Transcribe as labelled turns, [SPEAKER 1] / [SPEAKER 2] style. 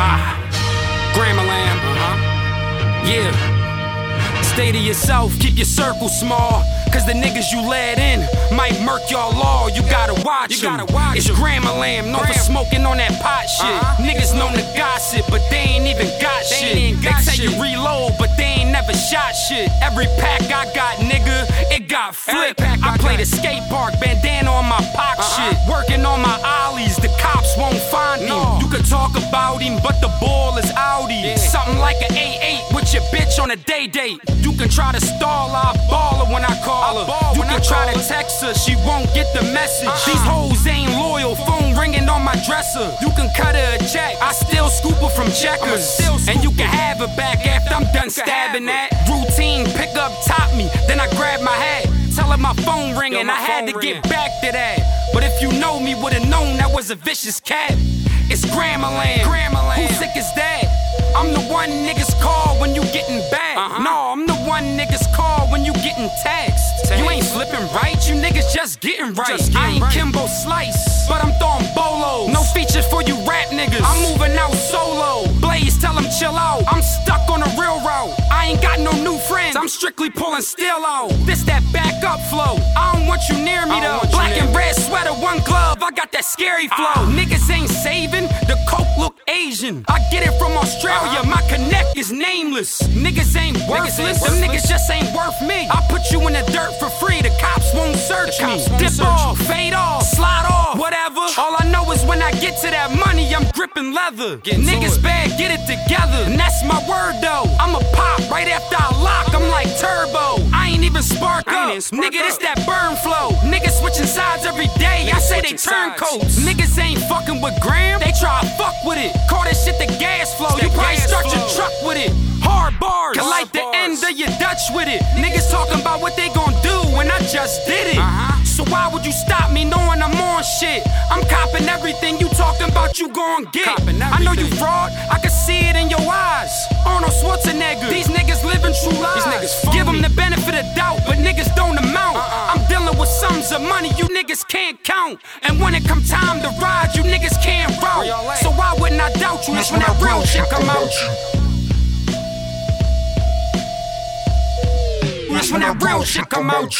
[SPEAKER 1] Ah, Grandma Lamb.
[SPEAKER 2] Uh-huh.
[SPEAKER 1] Yeah. Stay to yourself, keep your circle small. Cause the niggas you let in might murk your law. You gotta watch
[SPEAKER 2] You
[SPEAKER 1] 'em.
[SPEAKER 2] gotta watch
[SPEAKER 1] It's
[SPEAKER 2] 'em.
[SPEAKER 1] Grandma Lamb, known for smoking on that pot shit.
[SPEAKER 2] Uh-huh.
[SPEAKER 1] Niggas known to gossip, but they ain't even got
[SPEAKER 2] They
[SPEAKER 1] shit.
[SPEAKER 2] ain't got
[SPEAKER 1] they say you reload, but they ain't never shot shit. Every pack I got, nigga, it got flipped. I
[SPEAKER 2] I
[SPEAKER 1] play
[SPEAKER 2] got.
[SPEAKER 1] the skate park, bandana on my pock
[SPEAKER 2] Uh-huh.
[SPEAKER 1] shit. Working on my talk about him, but the ball is Audi.
[SPEAKER 2] Yeah.
[SPEAKER 1] Something like an 8-8 with your bitch on a day date. You can try to stall, ball her when I call her. you can
[SPEAKER 2] I
[SPEAKER 1] try to text her, she won't get the message.
[SPEAKER 2] Uh-uh.
[SPEAKER 1] These hoes ain't loyal, phone ringing on my dresser. You can cut her a check, I still scoop her from checkers. and you can have her back after I'm done stabbing that. Routine, pick up, top me, then I grab my hat. Tell her my phone ringing,
[SPEAKER 2] my
[SPEAKER 1] I had to
[SPEAKER 2] ringing.
[SPEAKER 1] get back to that. But if you know me, would've known that was a vicious cat. It's Grandma Lamb.
[SPEAKER 2] Grandma Lamb.
[SPEAKER 1] Who sick is that? I'm the one niggas call when you getting back.
[SPEAKER 2] Uh-huh.
[SPEAKER 1] No, I'm the one niggas call when you getting taxed. You ain't flipping right, you niggas just getting right.
[SPEAKER 2] Just getting
[SPEAKER 1] I ain't
[SPEAKER 2] right.
[SPEAKER 1] Kimbo Slice, but I'm throwing bolos. No features for you rap niggas. I'm moving out solo. Blaze, tell them chill out. I'm stuck on a real route. I ain't got no. I'm strictly pulling steel out. This that backup flow. I don't want you near me though. Black and red sweater, one glove. I got that scary flow. Niggas ain't saving. The coke look Asian. I get it from Australia.
[SPEAKER 2] Uh-huh.
[SPEAKER 1] My connect is nameless. Niggas ain't worthless. Them
[SPEAKER 2] worthless.
[SPEAKER 1] niggas just ain't worth me. I put you in the dirt for free. The cops won't search
[SPEAKER 2] cops
[SPEAKER 1] me.
[SPEAKER 2] won't
[SPEAKER 1] Dip
[SPEAKER 2] search
[SPEAKER 1] off, fade off, slide off, whatever. All I know is when I get to that money, I'm gripping leather.
[SPEAKER 2] Get
[SPEAKER 1] niggas bad, get it together. And that's my word though. Spark
[SPEAKER 2] I ain't
[SPEAKER 1] up.
[SPEAKER 2] even spark
[SPEAKER 1] Nigga, this that burn flow. Niggas switching sides every day. I say they
[SPEAKER 2] switching
[SPEAKER 1] turn coats. Niggas ain't fucking with Gram. They try to fuck with it. Call that shit the gas flow. You probably start your truck with it. Hard bars. Can light the end of your Dutch with it. Niggas talking about what they gon' do when I just did it.
[SPEAKER 2] Uh-huh.
[SPEAKER 1] So why would you stop me knowing I'm on shit? I'm copping everything you talking about you gon' get. I know you fraud, I can see it in your eyes. Arnold Schwarzenegger, these niggas living true lives.
[SPEAKER 2] niggas
[SPEAKER 1] Give them the benefit of doubt, but niggas don't amount.
[SPEAKER 2] Uh-uh.
[SPEAKER 1] I'm dealing with sums of money you niggas can't count. And when it come time to ride, you niggas can't route.
[SPEAKER 2] Where y'all at?
[SPEAKER 1] So why wouldn't I doubt you? That's when that real shit come out. That's when that real shit come out.